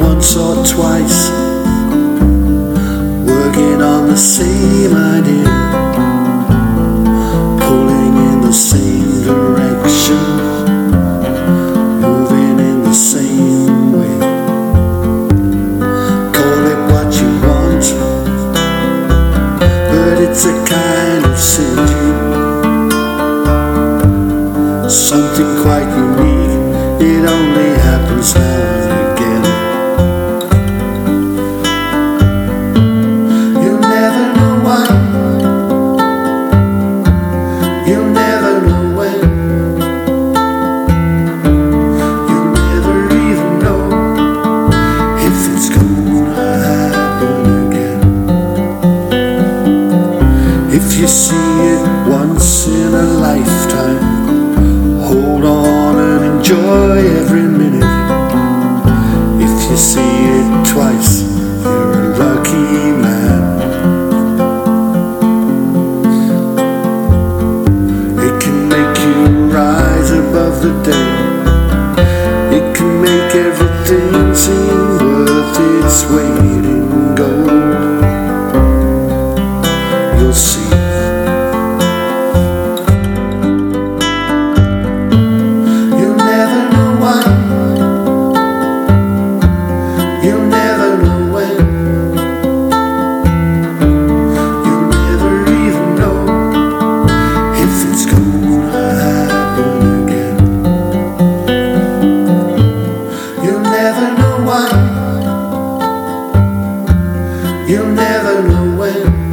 or twice, working on the same idea, pulling in the same direction, moving in the same way. Call it what you want, but it's a kind of synergy, something quite unique. It only happens now see it twice, you're a lucky man. It can make you rise above the day. It can make everything seem worth its weight in gold. You'll see. You'll never know when.